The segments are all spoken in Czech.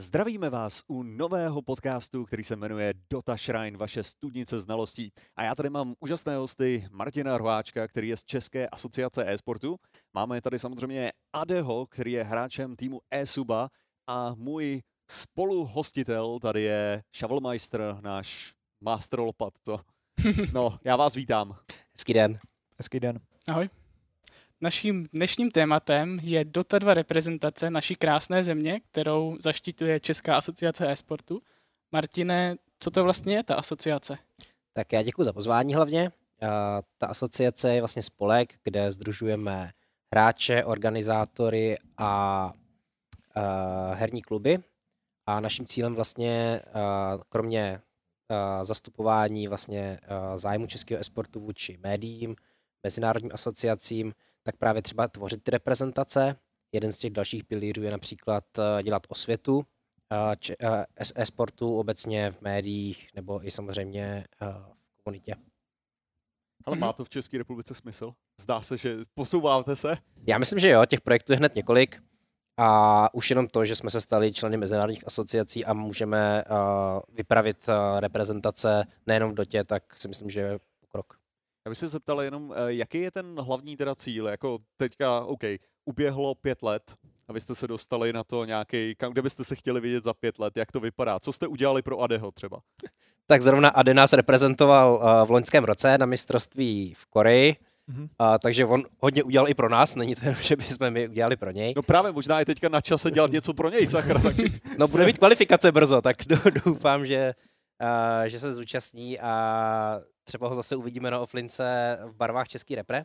Zdravíme vás u nového podcastu, který se jmenuje Dota Shrine, vaše studnice znalostí. A já tady mám úžasné hosty Martina Rváčka, který je z České asociace e-sportu. Máme tady samozřejmě Adeho, který je hráčem týmu e-suba a můj spoluhostitel tady je Shovelmeister, náš master lopat. To. No, já vás vítám. Hezký den. Hezký den. Ahoj. Naším dnešním tématem je Dota 2 reprezentace naší krásné země, kterou zaštituje Česká asociace e-sportu. Martine, co to vlastně je ta asociace? Tak já děkuji za pozvání hlavně. Ta asociace je vlastně spolek, kde združujeme hráče, organizátory a herní kluby. A naším cílem vlastně, kromě zastupování vlastně zájmu českého esportu vůči médiím, mezinárodním asociacím, tak právě třeba tvořit ty reprezentace. Jeden z těch dalších pilířů je například eh, dělat osvětu eh, e-sportu obecně v médiích nebo i samozřejmě eh, v komunitě. Ale má mhm. to v České republice smysl? Zdá se, že posouváte se? Já myslím, že jo, těch projektů je hned několik. A už jenom to, že jsme se stali členy mezinárodních asociací a můžeme uh, vypravit uh, reprezentace nejenom v dotě, tak si myslím, že je pokrok. Já bych se zeptal jenom, eh, jaký je ten hlavní teda cíl? Jako teďka, OK, uběhlo pět let a vy jste se dostali na to nějaký, kam, kde byste se chtěli vidět za pět let, jak to vypadá? Co jste udělali pro Adeho třeba? Tak zrovna Ade nás reprezentoval uh, v loňském roce na mistrovství v Koreji. Mm-hmm. Uh, takže on hodně udělal i pro nás, není to jenom, že bychom my udělali pro něj. No právě, možná je teďka na čase dělat něco pro něj, sakra. Taky. no bude mít kvalifikace brzo, tak doufám, že, uh, že se zúčastní a třeba ho zase uvidíme na Oflince v barvách Český repre.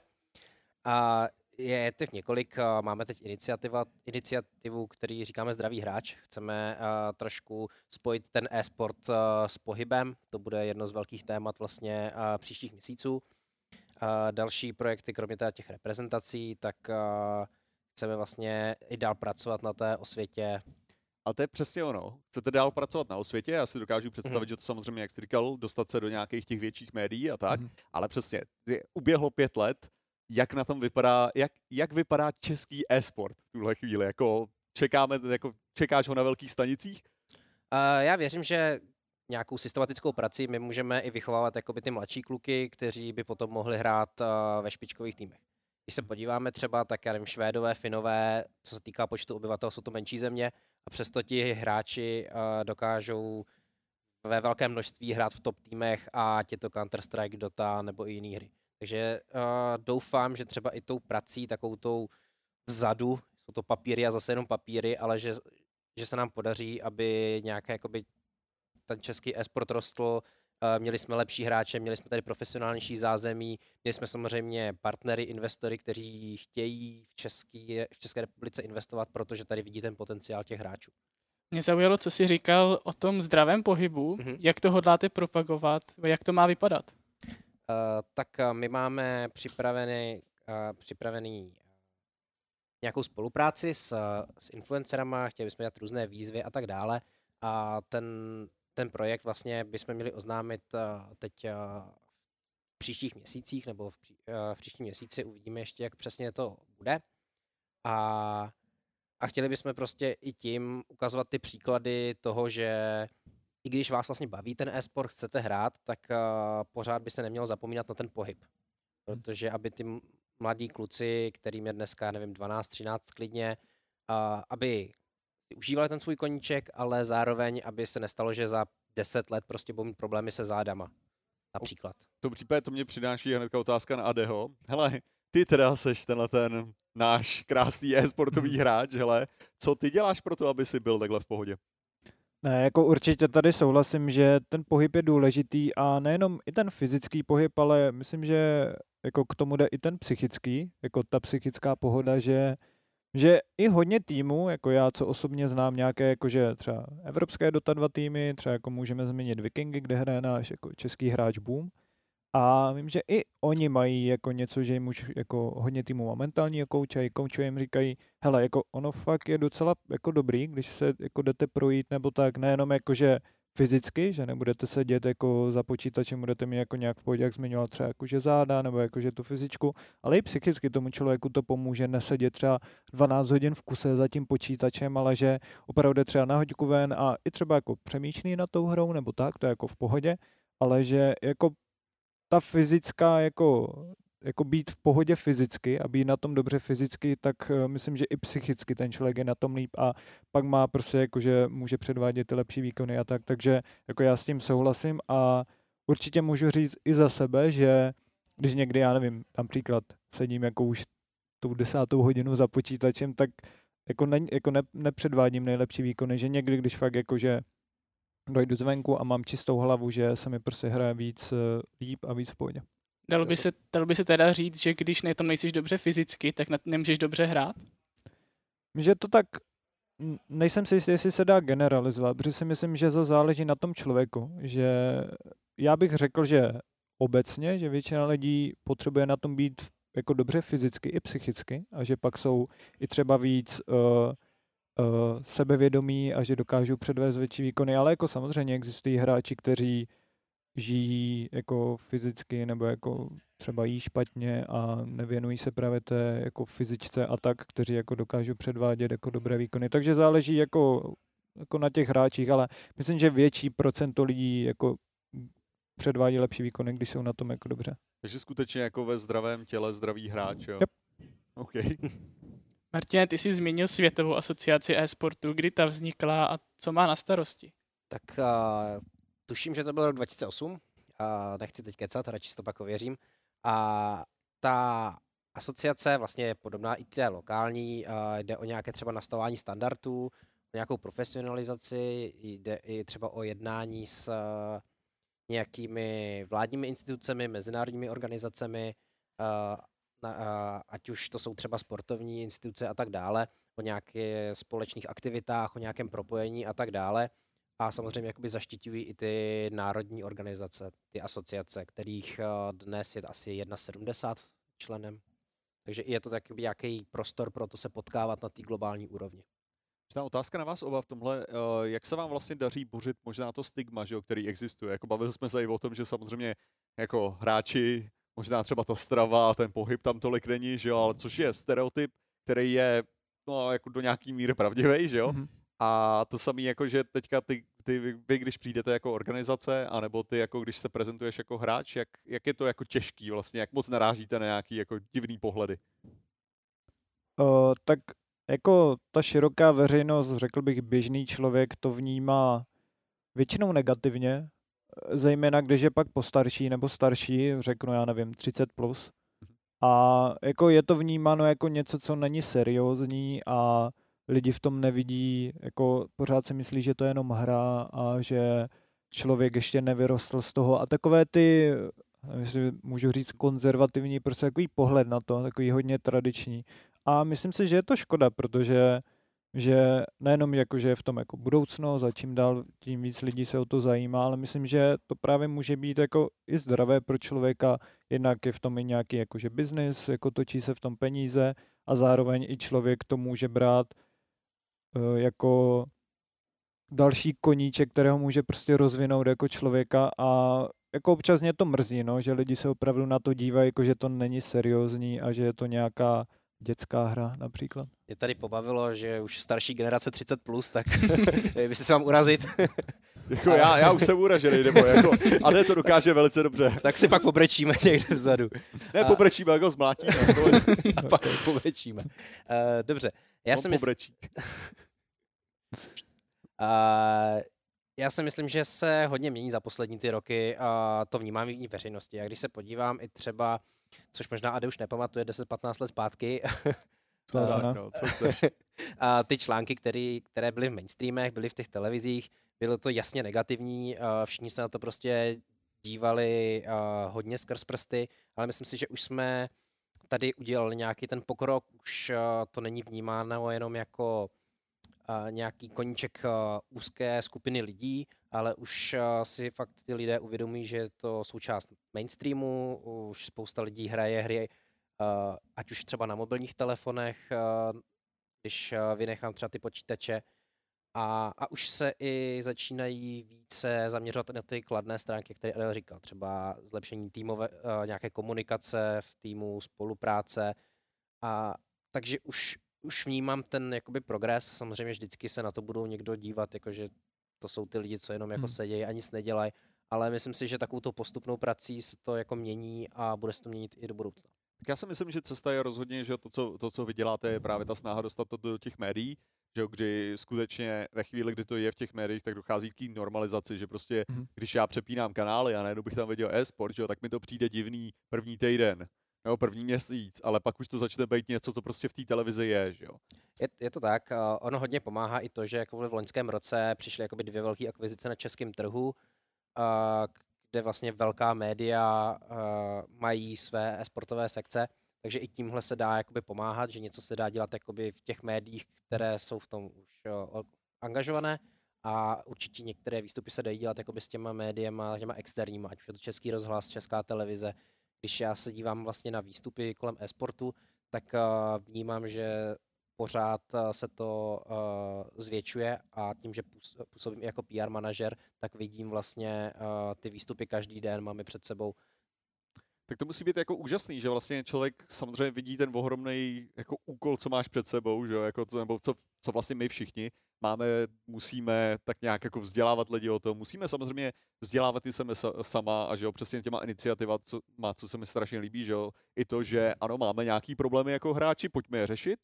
A je těch několik, máme teď iniciativa, iniciativu, který říkáme Zdravý hráč. Chceme uh, trošku spojit ten e-sport uh, s pohybem, to bude jedno z velkých témat vlastně uh, příštích měsíců. Uh, další projekty, kromě těch reprezentací, tak uh, chceme vlastně i dál pracovat na té osvětě a to je přesně ono. Chcete dál pracovat na osvětě, já si dokážu představit, mm. že to samozřejmě, jak jsi říkal, dostat se do nějakých těch větších médií a tak, mm. ale přesně, uběhlo pět let, jak na tom vypadá, jak, jak vypadá český e-sport v tuhle chvíli, jako čekáme, jako čekáš ho na velkých stanicích? Uh, já věřím, že nějakou systematickou prací my můžeme i vychovávat jakoby ty mladší kluky, kteří by potom mohli hrát uh, ve špičkových týmech. Když se podíváme třeba, tak já nevím, Švédové, Finové, co se týká počtu obyvatel, jsou to menší země, a přesto ti hráči uh, dokážou ve velkém množství hrát v top týmech a je to Counter-Strike, Dota nebo i jiné hry. Takže uh, doufám, že třeba i tou prací, takovou tou vzadu, jsou to papíry a zase jenom papíry, ale že, že se nám podaří, aby nějaké jakoby, ten český esport rostl, Eh, měli jsme lepší hráče, měli jsme tady profesionálnější zázemí, měli jsme samozřejmě partnery, investory, kteří chtějí v, Český, v České republice investovat, protože tady vidí ten potenciál těch hráčů. Mě zaujalo, co jsi říkal o tom zdravém pohybu. Mm-hmm. Jak to hodláte propagovat? Jak to má vypadat? Uh, tak my máme připravený, uh, připravený nějakou spolupráci s, s influencerama, chtěli bychom dělat různé výzvy a tak dále. A ten ten projekt vlastně bychom měli oznámit eh, teď eh, v příštích měsících nebo v, pří, eh, v příštím měsíci uvidíme ještě, jak přesně to bude. A, a chtěli bychom prostě i tím ukazovat ty příklady toho, že i když vás vlastně baví ten e-sport, chcete hrát, tak pořád by se nemělo zapomínat na ten pohyb. Protože aby ty mladí kluci, kterým je dneska, nevím, 12, 13 klidně, uh, aby užívali ten svůj koníček, ale zároveň, aby se nestalo, že za 10 let prostě budou mít problémy se zádama. Například. V tom případě to mě přináší hnedka otázka na Adeho. Hele, ty teda seš tenhle ten náš krásný e-sportový hráč, hele, co ty děláš pro to, aby si byl takhle v pohodě? Ne, jako určitě tady souhlasím, že ten pohyb je důležitý a nejenom i ten fyzický pohyb, ale myslím, že jako k tomu jde i ten psychický, jako ta psychická pohoda, že že i hodně týmů, jako já, co osobně znám nějaké, jakože třeba evropské Dota 2 týmy, třeba jako můžeme zmínit Vikingy, kde hraje náš jako český hráč Boom. A vím, že i oni mají jako něco, že jim už jako hodně týmů momentální koučají, koučají jim říkají, hele, jako ono fakt je docela jako dobrý, když se jako jdete projít nebo tak, nejenom jako, že fyzicky, že nebudete sedět jako za počítačem, budete mít jako nějak v pohodě, jak zmiňoval třeba jakože záda nebo jakože tu fyzičku, ale i psychicky tomu člověku to pomůže nesedět třeba 12 hodin v kuse za tím počítačem, ale že opravdu jde třeba na hoďku ven a i třeba jako přemýšlí na tou hrou nebo tak, to je jako v pohodě, ale že jako ta fyzická jako jako být v pohodě fyzicky a být na tom dobře fyzicky, tak uh, myslím, že i psychicky ten člověk je na tom líp a pak má prostě jako, že může předvádět ty lepší výkony a tak, takže jako já s tím souhlasím a určitě můžu říct i za sebe, že když někdy, já nevím, tam příklad sedím jako už tou desátou hodinu za počítačem, tak jako, ne, jako ne, nepředvádím nejlepší výkony, že někdy, když fakt jako, že dojdu zvenku a mám čistou hlavu, že se mi prostě hraje víc eh, líp a víc v pohodě. Dalo by, se, dalo by se teda říct, že když na tom nejsiš dobře fyzicky, tak nemůžeš dobře hrát? Že to tak, nejsem si jistý, jestli se dá generalizovat, protože si myslím, že to záleží na tom člověku, že já bych řekl, že obecně, že většina lidí potřebuje na tom být jako dobře fyzicky i psychicky a že pak jsou i třeba víc uh, uh, sebevědomí a že dokážou předvést větší výkony, ale jako samozřejmě existují hráči, kteří žijí jako fyzicky nebo jako třeba jí špatně a nevěnují se právě té jako fyzičce a tak, kteří jako dokážou předvádět jako dobré výkony. Takže záleží jako, jako na těch hráčích, ale myslím, že větší procento lidí jako předvádí lepší výkony, když jsou na tom jako dobře. Takže skutečně jako ve zdravém těle zdravý hráč, jo? Yep. OK. Martin, ty jsi zmínil Světovou asociaci e-sportu, kdy ta vznikla a co má na starosti? Tak uh, tuším, že to bylo rok 2008, a nechci teď kecat, radši to pak ověřím. A ta asociace vlastně je podobná i té lokální, a jde o nějaké třeba nastavování standardů, o nějakou profesionalizaci, jde i třeba o jednání s nějakými vládními institucemi, mezinárodními organizacemi, ať už to jsou třeba sportovní instituce a tak dále, o nějakých společných aktivitách, o nějakém propojení a tak dále a samozřejmě jakoby zaštiťují i ty národní organizace, ty asociace, kterých eh, dnes je asi 1,70 členem. Takže je to takový nějaký prostor pro to se potkávat na té globální úrovni. Ta otázka na vás oba v tomhle, eh, jak se vám vlastně daří bořit možná to stigma, že jo, který existuje. Jako bavili jsme se i o tom, že samozřejmě jako hráči, možná třeba ta strava a ten pohyb tam tolik není, že jo, ale což je stereotyp, který je no, jako do nějaký míry pravdivý, že jo. Mm-hmm. A to samé jako, že teďka ty ty, vy, když přijdete jako organizace, anebo ty, jako když se prezentuješ jako hráč, jak, jak je to jako těžký vlastně, jak moc narážíte na nějaký jako divný pohledy? Uh, tak jako ta široká veřejnost, řekl bych, běžný člověk to vnímá většinou negativně, zejména když je pak postarší nebo starší, řeknu já nevím, 30 plus. Mhm. A jako je to vnímáno jako něco, co není seriózní a lidi v tom nevidí, jako pořád si myslí, že to je jenom hra a že člověk ještě nevyrostl z toho. A takové ty, jestli můžu říct konzervativní, prostě takový pohled na to, takový hodně tradiční. A myslím si, že je to škoda, protože že nejenom jako, že je v tom jako budoucnost a čím dál tím víc lidí se o to zajímá, ale myslím, že to právě může být jako i zdravé pro člověka, jednak je v tom i nějaký jakože biznis, jako točí se v tom peníze a zároveň i člověk to může brát jako další koníček, kterého může prostě rozvinout jako člověka a jako občas mě to mrzí, no, že lidi se opravdu na to dívají, jako že to není seriózní a že je to nějaká dětská hra například. Mě tady pobavilo, že už starší generace 30+, plus, tak by se vám urazit. jako já, já už jsem uražený, nebo jako, a ne to dokáže velice dobře. Tak si pak pobrečíme někde vzadu. Ne, a... pobrečíme, jako zmlátíme. a pak si pobrečíme. Uh, dobře. Já jsem mysl... Uh, já si myslím, že se hodně mění za poslední ty roky a to vnímám i veřejnosti. A když se podívám i třeba, což možná Ade už nepamatuje, 10-15 let zpátky, co tak, no, co a ty články, který, které byly v mainstreamech, byly v těch televizích, bylo to jasně negativní, všichni se na to prostě dívali hodně skrz prsty, ale myslím si, že už jsme tady udělali nějaký ten pokrok, už to není vnímáno jenom jako nějaký koníček úzké skupiny lidí, ale už si fakt ty lidé uvědomí, že je to součást mainstreamu, už spousta lidí hraje hry, ať už třeba na mobilních telefonech, když vynechám třeba ty počítače, A, a už se i začínají více zaměřovat na ty kladné stránky, které Adel říkal. Třeba zlepšení týmové, nějaké komunikace v týmu, spolupráce. A takže už, už vnímám ten jakoby progres. Samozřejmě vždycky se na to budou někdo dívat, jakože to jsou ty lidi, co jenom jako hmm. sedějí a nic nedělají. Ale myslím si, že takovou postupnou prací se to jako mění a bude se to měnit i do budoucna. Tak já si myslím, že cesta je rozhodně, že to, co, to, co vy děláte, je právě ta snaha dostat to do těch médií, že kdy skutečně ve chvíli, kdy to je v těch médiích, tak dochází k té normalizaci, že prostě, mm-hmm. když já přepínám kanály a najednou bych tam viděl e-sport, že jo, tak mi to přijde divný první týden nebo první měsíc, ale pak už to začne být něco, co prostě v té televizi je, že jo. Je, je to tak, ono hodně pomáhá i to, že jako v loňském roce přišly jakoby dvě velké akvizice na českém trhu, kde vlastně velká média mají své e-sportové sekce, takže i tímhle se dá jakoby pomáhat, že něco se dá dělat jakoby v těch médiích, které jsou v tom už angažované a určitě některé výstupy se dají dělat jakoby s těma médiema, těma externíma, ať už je to Český rozhlas, Česká televize. Když já se dívám vlastně na výstupy kolem e-sportu, tak uh, vnímám, že pořád se to uh, zvětšuje a tím, že působím jako PR manažer, tak vidím vlastně ty výstupy každý den, máme před sebou tak to musí být jako úžasný, že vlastně člověk samozřejmě vidí ten ohromný jako úkol, co máš před sebou, že jako to, nebo co, co vlastně my všichni máme, musíme tak nějak jako vzdělávat lidi o tom, musíme samozřejmě vzdělávat i sebe sama a že jo, přesně těma iniciativa, co, má, co se mi strašně líbí, že jo, i to, že ano, máme nějaký problémy jako hráči, pojďme je řešit,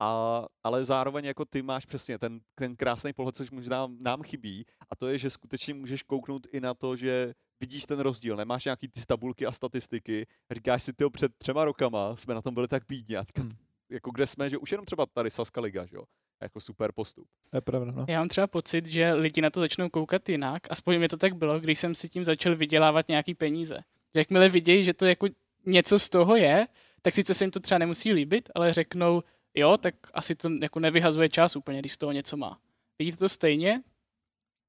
a, ale zároveň jako ty máš přesně ten, ten krásný pohled, což možná nám chybí, a to je, že skutečně můžeš kouknout i na to, že vidíš ten rozdíl, nemáš nějaký ty tabulky a statistiky, říkáš si, ty před třema rokama jsme na tom byli tak bídně, a teďka, hmm. jako kde jsme, že už jenom třeba tady Saska Liga, že jo, jako super postup. To je pravda, no. Já mám třeba pocit, že lidi na to začnou koukat jinak, aspoň mi to tak bylo, když jsem si tím začal vydělávat nějaký peníze. Že jakmile vidějí, že to jako něco z toho je, tak sice se jim to třeba nemusí líbit, ale řeknou, jo, tak asi to jako nevyhazuje čas úplně, když z toho něco má. Vidíte to stejně?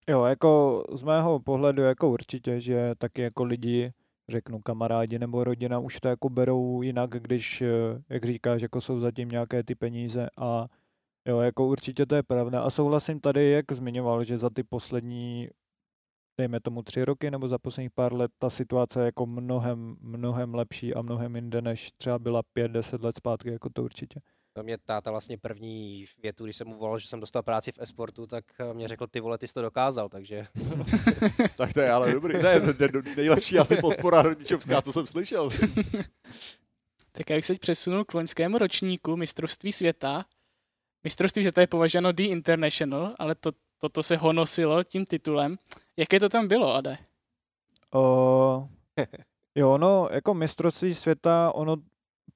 Jo, jako z mého pohledu jako určitě, že taky jako lidi, řeknu kamarádi nebo rodina, už to jako berou jinak, když, eh, jak říkáš, jako jsou zatím nějaké ty peníze a jo, jako určitě to je pravda. A souhlasím tady, jak zmiňoval, že za ty poslední, dejme tomu tři roky nebo za posledních pár let, ta situace je jako mnohem, mnohem lepší a mnohem jinde, než třeba byla pět, deset let zpátky, jako to určitě. To mě táta vlastně první větu, když jsem mu volal, že jsem dostal práci v esportu, tak eh, mě řekl, ty vole, ty jsi to dokázal, takže... tak to je ale dobrý, to je nejlepší asi podpora rodičovská, co jsem slyšel. tak jak se přesunul k loňskému ročníku mistrovství světa, mistrovství světa je považeno The International, ale to, toto se honosilo tím titulem. Jaké to tam bylo, Ade? O, jo, no, jako mistrovství světa, ono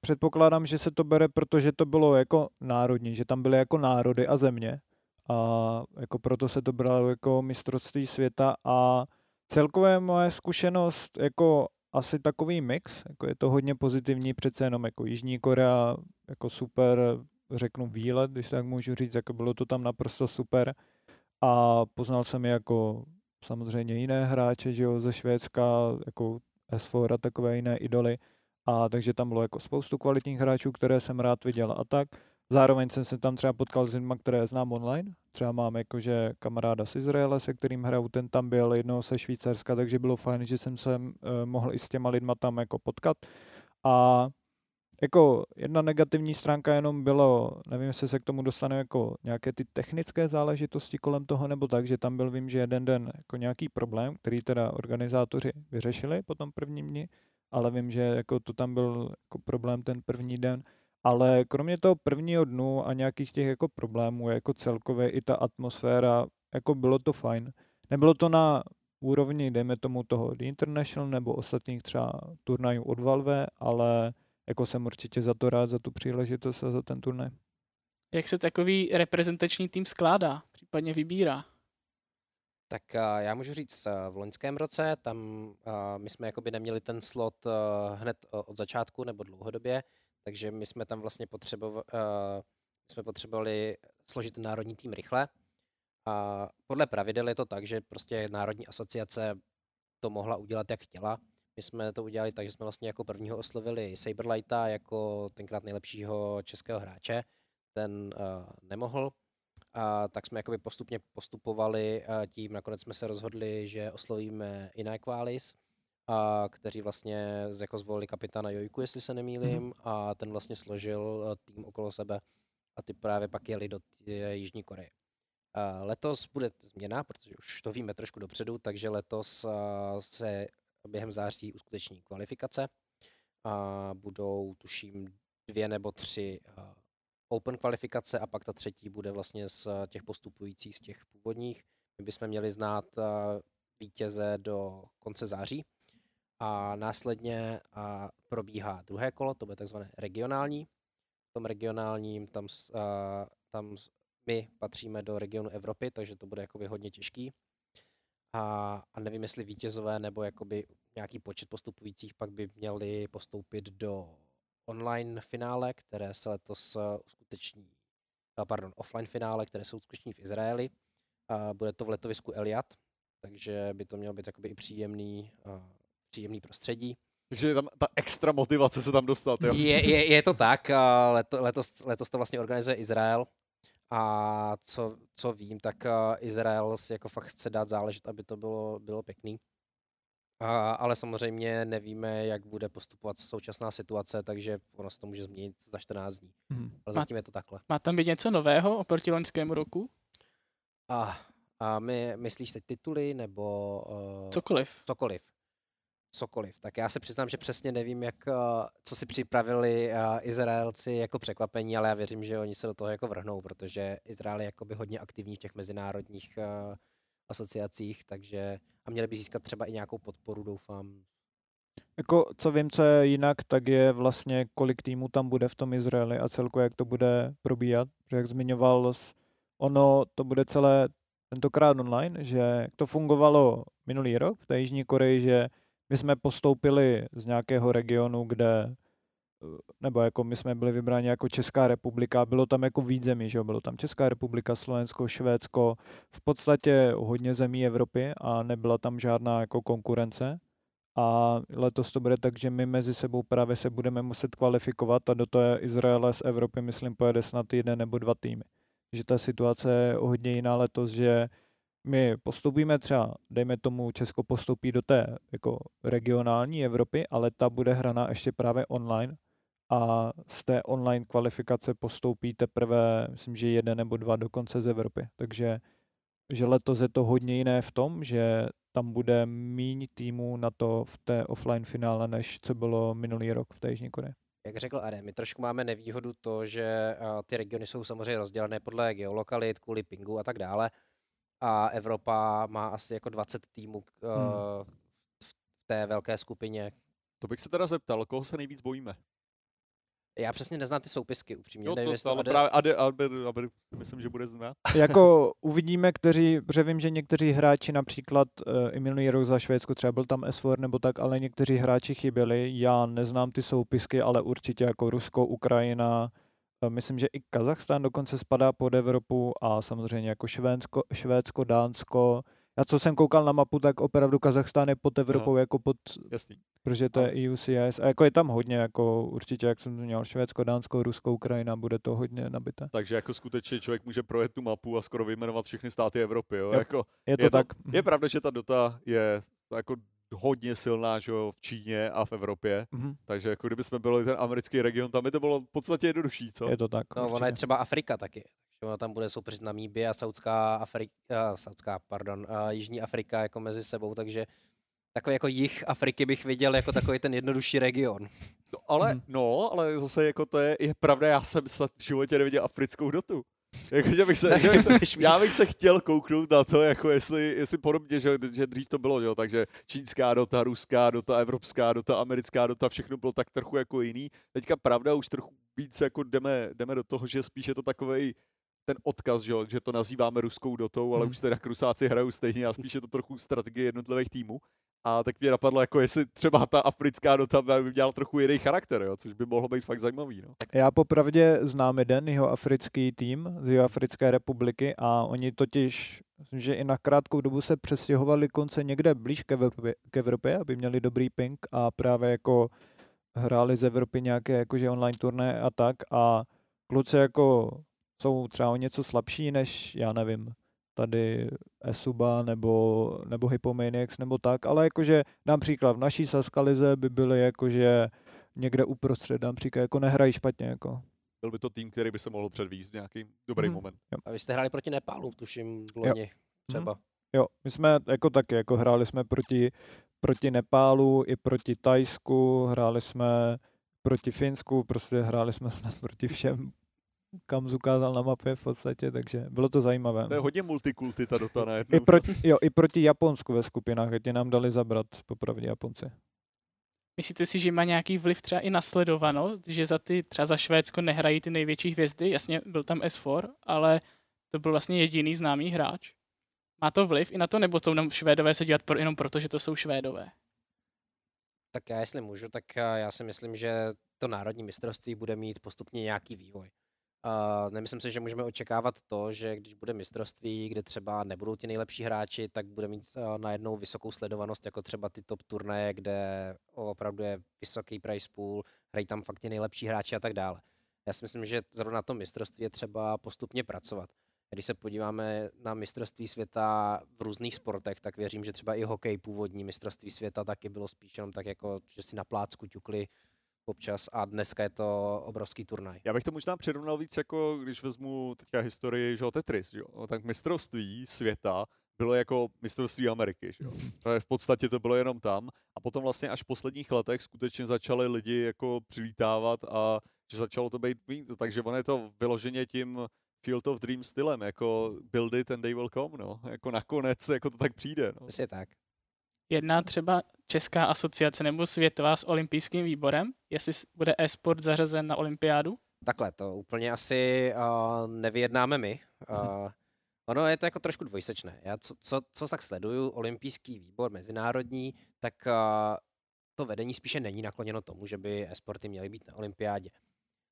předpokládám, že se to bere, protože to bylo jako národní, že tam byly jako národy a země. A jako proto se to bralo jako mistrovství světa. A celkově moje zkušenost jako asi takový mix, jako je to hodně pozitivní, přece jenom jako Jižní Korea, jako super, řeknu výlet, když tak můžu říct, jako bylo to tam naprosto super. A poznal jsem jako samozřejmě jiné hráče, že jo, ze Švédska, jako S4 a takové jiné idoly, a takže tam bylo jako spoustu kvalitních hráčů, které jsem rád viděl a tak. Zároveň jsem se tam třeba potkal s lidmi, které znám online. Třeba mám jakože kamaráda z Izraele, se kterým hraju, ten tam byl, jednoho se Švýcarska, takže bylo fajn, že jsem se uh, mohl i s těma lidma tam jako potkat. A jako jedna negativní stránka jenom bylo, nevím, jestli se k tomu dostane jako nějaké ty technické záležitosti kolem toho, nebo tak, že tam byl, vím, že jeden den jako nějaký problém, který teda organizátoři vyřešili po tom prvním dni, ale vím, že jako to tam byl jako problém ten první den. Ale kromě toho prvního dnu a nějakých těch jako problémů, jako celkově i ta atmosféra, jako bylo to fajn. Nebylo to na úrovni, dejme tomu toho The International nebo ostatních třeba turnajů od Valve, ale jako jsem určitě za to rád, za tu příležitost a za ten turnaj. Jak se takový reprezentační tým skládá, případně vybírá? Tak já můžu říct, v loňském roce tam my jsme jakoby neměli ten slot hned od začátku nebo dlouhodobě, takže my jsme tam vlastně potřebovali, jsme potřebovali složit národní tým rychle. A podle pravidel je to tak, že prostě národní asociace to mohla udělat, jak chtěla. My jsme to udělali tak, že jsme vlastně jako prvního oslovili Saberlighta jako tenkrát nejlepšího českého hráče. Ten uh, nemohl, a tak jsme jakoby postupně postupovali a tím. Nakonec jsme se rozhodli, že oslovíme Inequalis, a kteří vlastně z- jako zvolili kapitána Jojku, jestli se nemýlím, mm-hmm. a ten vlastně složil eh, tým okolo sebe a ty právě pak jeli do Jižní Koreje. A letos bude změna, protože už to víme trošku dopředu, takže letos se během září uskuteční kvalifikace a budou, tuším, dvě nebo tři open kvalifikace a pak ta třetí bude vlastně z a, těch postupujících, z těch původních. My bychom měli znát a, vítěze do konce září a následně a, probíhá druhé kolo, to bude takzvané regionální. V tom regionálním tam, tam my patříme do regionu Evropy, takže to bude jakoby hodně těžký. A, a nevím, jestli vítězové nebo jakoby nějaký počet postupujících pak by měli postoupit do online finále, které se letos eh, uskuteční, a pardon, offline finále, které se uskuteční v Izraeli. A bude to v letovisku Eliat, takže by to mělo být jakoby i příjemný, a příjemný prostředí. Takže je tam ta extra motivace se tam dostat, jo? Je, je, je to tak, leto, letos, letos to vlastně organizuje Izrael a co, co vím, tak Izrael si jako fakt chce dát záležet, aby to bylo, bylo pěkný. A, ale samozřejmě nevíme, jak bude postupovat současná situace, takže ono se to může změnit za 14 dní. Mhm. Ale Má- zatím je to takhle. Má tam být něco nového oproti loňskému roku? A, a my, myslíš teď tituly nebo uh, Cokoliv. cokoliv? Cokoliv. Tak já se přiznám, že přesně nevím, jak, uh, co si připravili uh, Izraelci jako překvapení, ale já věřím, že oni se do toho jako vrhnou, protože Izrael je jakoby hodně aktivní v těch mezinárodních uh, asociacích, takže a měli by získat třeba i nějakou podporu, doufám. Jako, co vím, co je jinak, tak je vlastně, kolik týmů tam bude v tom Izraeli a celkově, jak to bude probíhat. Protože jak zmiňoval, ono to bude celé tentokrát online, že to fungovalo minulý rok v té Jižní Koreji, že my jsme postoupili z nějakého regionu, kde nebo jako my jsme byli vybráni jako Česká republika, bylo tam jako víc zemí, že jo? bylo tam Česká republika, Slovensko, Švédsko, v podstatě hodně zemí Evropy a nebyla tam žádná jako konkurence. A letos to bude tak, že my mezi sebou právě se budeme muset kvalifikovat a do toho Izraele z Evropy, myslím, pojede snad jeden nebo dva týmy. Takže ta situace je hodně jiná letos, že my postupíme třeba, dejme tomu, Česko postoupí do té jako regionální Evropy, ale ta bude hraná ještě právě online a z té online kvalifikace postoupí teprve, myslím, že jeden nebo dva dokonce z Evropy. Takže že letos je to hodně jiné v tom, že tam bude míň týmů na to v té offline finále, než co bylo minulý rok v té Jižní Koreji. Jak řekl Ade, my trošku máme nevýhodu to, že ty regiony jsou samozřejmě rozdělené podle geolokalit, kvůli pingu a tak dále. A Evropa má asi jako 20 týmů Hmm. v té velké skupině. To bych se teda zeptal, koho se nejvíc bojíme? Já přesně neznám ty soupisky, upřímně. Jo, nevím, to, ale Ade- právě Ade, Albert, Albert, si myslím, že bude znát. jako uvidíme, kteří, protože vím, že někteří hráči například uh, i minulý rok za Švédsko třeba byl tam S4 nebo tak, ale někteří hráči chyběli. Já neznám ty soupisky, ale určitě jako Rusko, Ukrajina, eh, myslím, že i Kazachstán dokonce spadá pod Evropu a samozřejmě jako Švédsko, Švédsko Dánsko. Já co jsem koukal na mapu, tak opravdu Kazachstán je pod Evropou, jako pod, Jasný. protože to A- je EU, CIS. A jako je tam hodně, jako určitě, jak jsem měl Švédsko, Dánsko, Rusko, Ukrajina, bude to hodně nabité. Takže jako skutečně člověk může projet tu mapu a skoro vyjmenovat všechny státy Evropy. Jo? Jo. Jako, Je to je, tak. To, je pravda, že ta Dota je jako hodně silná že jo, v Číně a v Evropě, Mhm. takže jako kdyby jsme byli ten americký region, tam by to bylo v podstatě jednodušší, co? Je to tak. No, ona určitě. je třeba Afrika taky. Ona tam bude soupeřit Namíbia, Saudská Afrika, uh, Saudská, pardon, uh, Jižní Afrika jako mezi sebou, takže takový jako jich Afriky bych viděl jako takový ten jednodušší region. No, ale, Mhm. no, ale zase jako to je, je pravda, já jsem snad v životě neviděl africkou dotu. Jako, že bych se, že bych se, já bych se chtěl kouknout na to, jako jestli, jestli podobně, že, že dřív to bylo, jo, takže čínská dota, ruská dota, evropská dota, americká dota, všechno bylo tak trochu jako jiný. Teďka pravda, už trochu víc jako jdeme, jdeme do toho, že spíš je to takovej ten odkaz, že, že to nazýváme ruskou dotou, ale Hmm. už teda krusáci hrajou stejně a spíš je to trochu strategie jednotlivých týmů. A tak mě napadlo, jako jestli třeba ta africká dota by měla trochu jiný charakter, jo, což by mohlo být fakt zajímavý. No. Já popravdě znám jeden jeho africký tým z jeho Africké republiky a oni totiž, že i na krátkou dobu se přestěhovali konce někde blíž k Evropě, k Evropě, aby měli dobrý ping a právě jako hráli z Evropy nějaké jakože online turné a tak a kluci jako jsou třeba o něco slabší než, já nevím, tady Esuba nebo, nebo Hypomaniacs nebo tak, ale jakože dám příklad, v naší Saskalize by byly jakože někde uprostřed, dám příklad, jako nehrají špatně, jako. Byl by to tým, který by se mohl předvízt v nějaký dobrý Mhm. moment. A vy jste hráli proti Nepálu, tuším, v loni třeba. Jo, my jsme jako taky, jako hráli jsme proti, proti Nepálu i proti Tajsku, hráli jsme proti Finsku, prostě hráli jsme snad proti všem, kam ukázal na mapě v podstatě, takže bylo to zajímavé. To je hodně multikulty ta Dota I najednou. proti, jo, i proti Japonsku ve skupinách, a ti nám dali zabrat, popravdě Japonci. Myslíte si, že má nějaký vliv třeba i na sledovanost, že za ty, třeba za Švédsko nehrají ty největší hvězdy, jasně byl tam S4, ale to byl vlastně jediný známý hráč. Má to vliv i na to, nebo jsou nám Švédové se dělat pro, jenom proto, že to jsou Švédové? Tak já jestli můžu, tak eh, já si myslím, že to národní mistrovství bude mít postupně nějaký vývoj. Uh, nemyslím si, že můžeme očekávat to, že když bude mistrovství, kde třeba nebudou ti nejlepší hráči, tak bude mít uh, najednou vysokou sledovanost, jako třeba ty top turnaje, kde opravdu je vysoký price pool, hrají tam fakt ti nejlepší hráči a tak dále. Já si myslím, že zrovna na tom mistrovství je třeba postupně pracovat. Když se podíváme na mistrovství světa v různých sportech, tak věřím, že třeba i hokej původní mistrovství světa taky bylo spíš jenom tak jako, že si na plácku ťukli občas a dneska je to obrovský turnaj. Já bych to možná přirovnal víc jako, když vezmu teďka historii, že Tetris, že jo, tak mistrovství světa bylo jako mistrovství Ameriky, že jo. V podstatě to bylo jenom tam a potom vlastně až v posledních letech skutečně začali lidi jako přilítávat a že začalo to být víc, takže ono je to vyloženě tím Field of Dream stylem, jako build it and they will come, no. Jako nakonec, jako to tak přijde, no. Přesně tak. Jedná třeba Česká asociace nebo světová s olympijským výborem, jestli bude e-sport zařazen na olympiádu? Takhle, to úplně asi uh, nevyjednáme my. Uh, ono je to jako trošku dvojsečné. Já co, co, co tak sleduju, olympijský výbor mezinárodní, tak uh, to vedení spíše není nakloněno tomu, že by e-sporty měly být na olympiádě.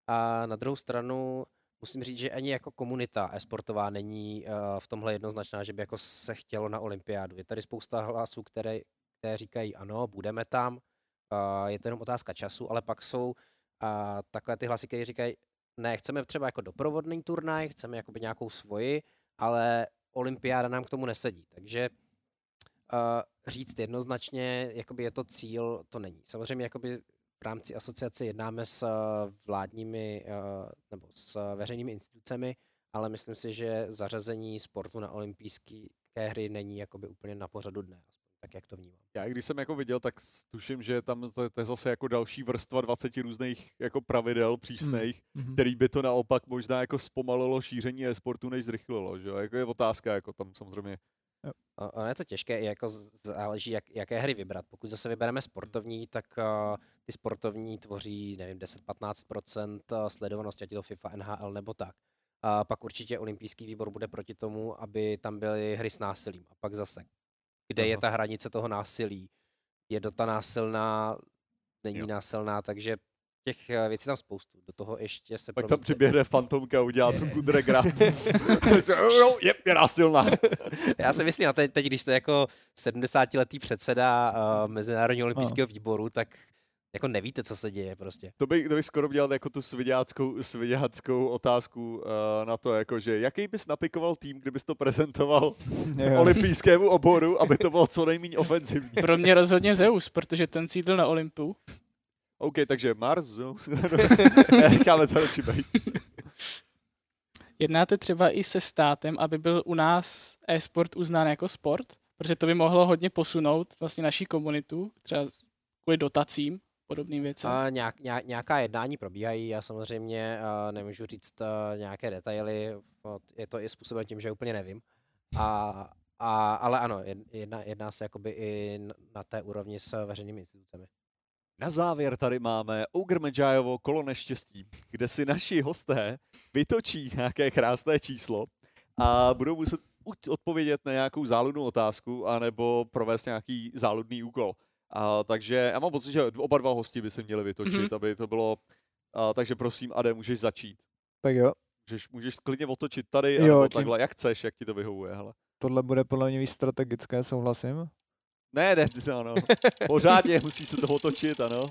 A na druhou stranu musím říct, že ani jako komunita e-sportová není uh, v tomhle jednoznačná, že by jako se chtělo na olympiádu. Je tady spousta hlasů, které, které říkají ano, budeme tam, je to jenom otázka času, ale pak jsou takové ty hlasy, které říkají, ne, chceme třeba jako doprovodný turnaj, chceme jakoby nějakou svoji, ale olympiáda nám k tomu nesedí. Takže uh, říct jednoznačně, jakoby je to cíl, to není. Samozřejmě jakoby v rámci asociace jednáme s uh, vládními uh, nebo s veřejnými institucemi, ale myslím si, že zařazení sportu na olympijské hry není jakoby úplně na pořadu dne, aspoň tak jak to vnímám. Já když jsem jako viděl, tak tuším, že tam to, to je zase jako další vrstva 20 různých jako pravidel přísných, Mhm. který by to naopak možná jako zpomalilo šíření e-sportu, než zrychlilo, že jo? Jako je otázka, jako tam samozřejmě. Ono je to těžké, i jako záleží, jak, jaké hry vybrat. Pokud zase vybereme sportovní, tak uh, ty sportovní tvoří, nevím, 10-15% sledovanosti, ať je to FIFA, NHL nebo tak. A pak určitě olympijský výbor bude proti tomu, aby tam byly hry s násilím. A pak zase, kde je Aha. ta hranice toho násilí? Je Dota násilná, není Jo. násilná, takže těch eh, věcí tam spoustu. Do toho ještě se Pak tam přiběhne Fantomka a udělá tu Jo, je, je násilná. Já si myslím, a teď, teď když jste jako 70-letý předseda uh, Mezinárodního olympijského výboru, tak jako nevíte, co se děje prostě. To bych, to bych skoro měl jako tu sviděckou, sviděckou otázku uh, na to, jako, že jaký bys napikoval tým, kdybys to prezentoval olympijskému oboru, aby to bylo co nejméně ofenzivní. Pro mě rozhodně Zeus, protože ten sídl na Olympu. OK, takže Mars, Zeus. necháme to radši být. Jednáte třeba i se státem, aby byl u nás e-sport uznán jako sport, protože to by mohlo hodně posunout vlastně naší komunitu, třeba kvůli dotacím, podobným věcem. A nějak, nějak, nějaká jednání probíhají, já samozřejmě uh, nemůžu říct uh, nějaké detaily, no, je to i způsobem tím, že úplně nevím. A, a, ale ano, jed- jedná, se jakoby i na té úrovni s veřejnými institucemi. Na závěr tady máme Ogre Medžajovo kolo neštěstí, kde si naši hosté vytočí nějaké krásné číslo a budou muset odpovědět na nějakou záludnou otázku, anebo provést nějaký záludný úkol. A, takže já mám pocit, že oba dva hosti by se měli vytočit, Mhm. mm-hmm. aby to bylo... A, takže prosím, Ade, můžeš začít. Tak jo, Můžeš, můžeš klidně otočit tady, Jo, anebo tím- takhle, jak chceš, jak ti to vyhovuje. Hele. tohle bude podle mě víc strategické, souhlasím. Ne, ne, no, no. Pořádně musí se to otočit, ano.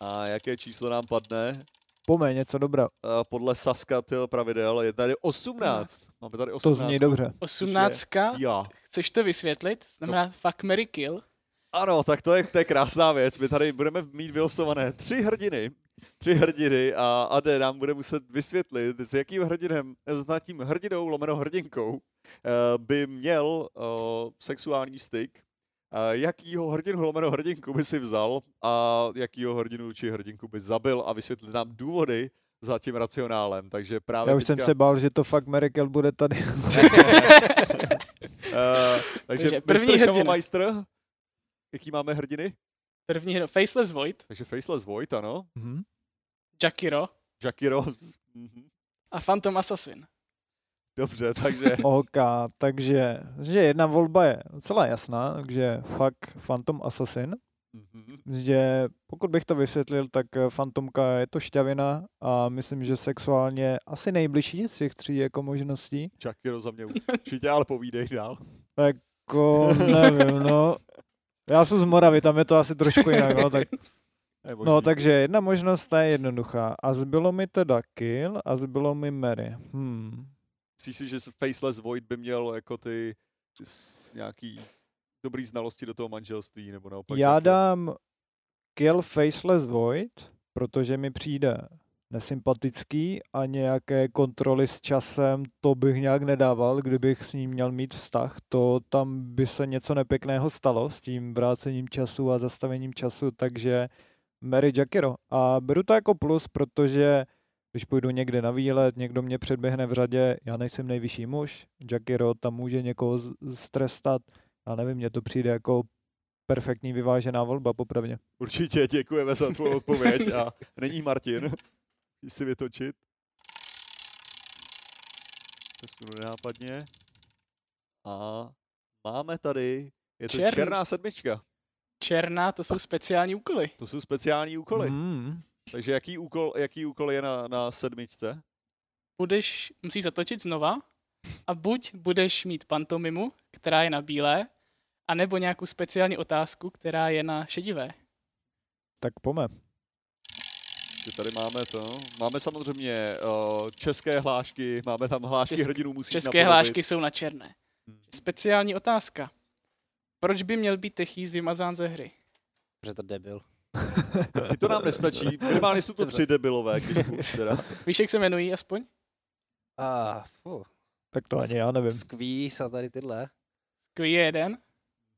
A jaké číslo nám padne? Pome, něco dobré. Uh, podle Saska tyho pravidel je tady 18. Máme tady 18. To zní dobře. 18. Já. Chceš to vysvětlit? Znamená No. fuck, Mary kill. Ano, tak to je, to je krásná věc. My tady budeme mít vylosované tři hrdiny. Tři hrdiny a Ade nám bude muset vysvětlit, s jakým hrdinem, s tím hrdinou lomeno hrdinkou eh, by měl eh, sexuální styk, eh, jakýho hrdinu lomeno hrdinku by si vzal a jakýho hrdinu či hrdinku by zabil a vysvětlit nám důvody za tím racionálem. Takže právě Já už jsem teďka, se bál, že to fakt Miracle bude tady. eh, takže Takže první Mr. hrdina. Šavelmeister, jaký máme hrdiny? První hero, Faceless Void, Takže Faceless Void, ano. Mhm. Jakiro Jackie Rose. Mhm. a Phantom Assassin. Dobře, takže OK, takže že jedna volba je docela jasná, takže fakt Phantom Assassin. mhm. Že pokud bych to vysvětlil, tak Fantomka je to šťavina a myslím, že sexuálně asi nejbližší z těch tří jako možností. Jackie Rose za mě určitě, ale povídej dál. Jako, nevím, no. Já jsem z Moravy, tam je to asi trošku jinak, no, tak. No, takže jedna možnost je jednoduchá. A zbylo mi teda Kill a zbylo mi Mary. Hmm. Myslíš si, že Faceless Void by měl jako ty nějaký dobrý znalosti do toho manželství, nebo naopak? Já dám Kill Faceless Void, protože mi přijde nesympatický a nějaké kontroly s časem, to bych nějak nedával, kdybych s ním měl mít vztah, to tam by se něco nepěkného stalo s tím vrácením času a zastavením času, takže Mary Jackiro. A beru to jako plus, protože když půjdu někde na výlet, někdo mě předběhne v řadě, já nejsem nejvyšší muž, Jackiro tam může někoho strestat, a nevím, mně to přijde jako perfektní vyvážená volba, popravdě. Určitě děkujeme za tvou odpověď a není Martin. Když si vytočit. Přesunu nenápadně. A máme tady, je to Čern. černá sedmička. Černá, to jsou speciální úkoly. To jsou speciální úkoly. Mm. Takže jaký úkol, jaký úkol je na, na sedmičce? Budeš, musíš zatočit znova a buď budeš mít pantomimu, která je na bílé, anebo nějakou speciální otázku, která je na šedivé. Tak pome. Že tady máme to. Máme samozřejmě uh, české hlášky, máme tam hlášky Česk- hrdinů musíš České napodobit. hlášky jsou na černé. Hmm. Speciální otázka. Proč by měl být Techís vymazán ze hry? Že to debil. I to nám nestačí. Minimálně jsou to tři debilové, teda. Víš, jak se jmenují aspoň? A uh, Tak to ani já nevím. Squeeze a tady tyhle. Kví je jeden.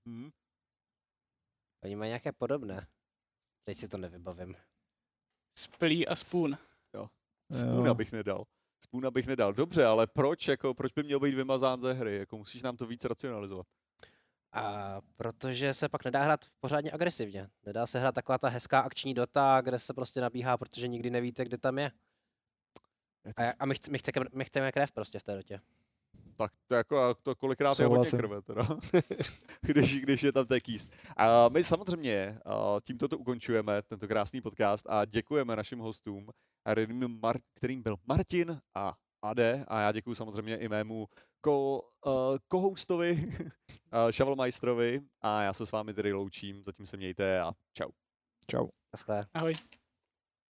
Hm. Oni mají nějaké podobné. Teď si to nevybavím. Splí a. Spoona Jo. bych nedal. Spoona bych nedal. Dobře, ale proč, jako, proč by měl být vymazán ze hry? Jako, musíš nám to víc racionalizovat. A protože se pak nedá hrát pořádně agresivně. Nedá se hrát taková ta hezká akční dota, kde se prostě nabíhá, protože nikdy nevíte, kde tam je. A, a my, chc- my, chce, my chceme krev prostě v té dotě. Tak to, jako, to kolikrát je hodně Souhlasím. krve, teda. když, když je tam tekýs. A my samozřejmě tímto to ukončujeme, tento krásný podcast a děkujeme našim hostům, kterým, byl Martin a Ade a já děkuji samozřejmě i mému ko, uh, kohoustovi, uh, a já se s vámi tedy loučím, zatím se mějte a čau. Čau. Naschle. Ahoj.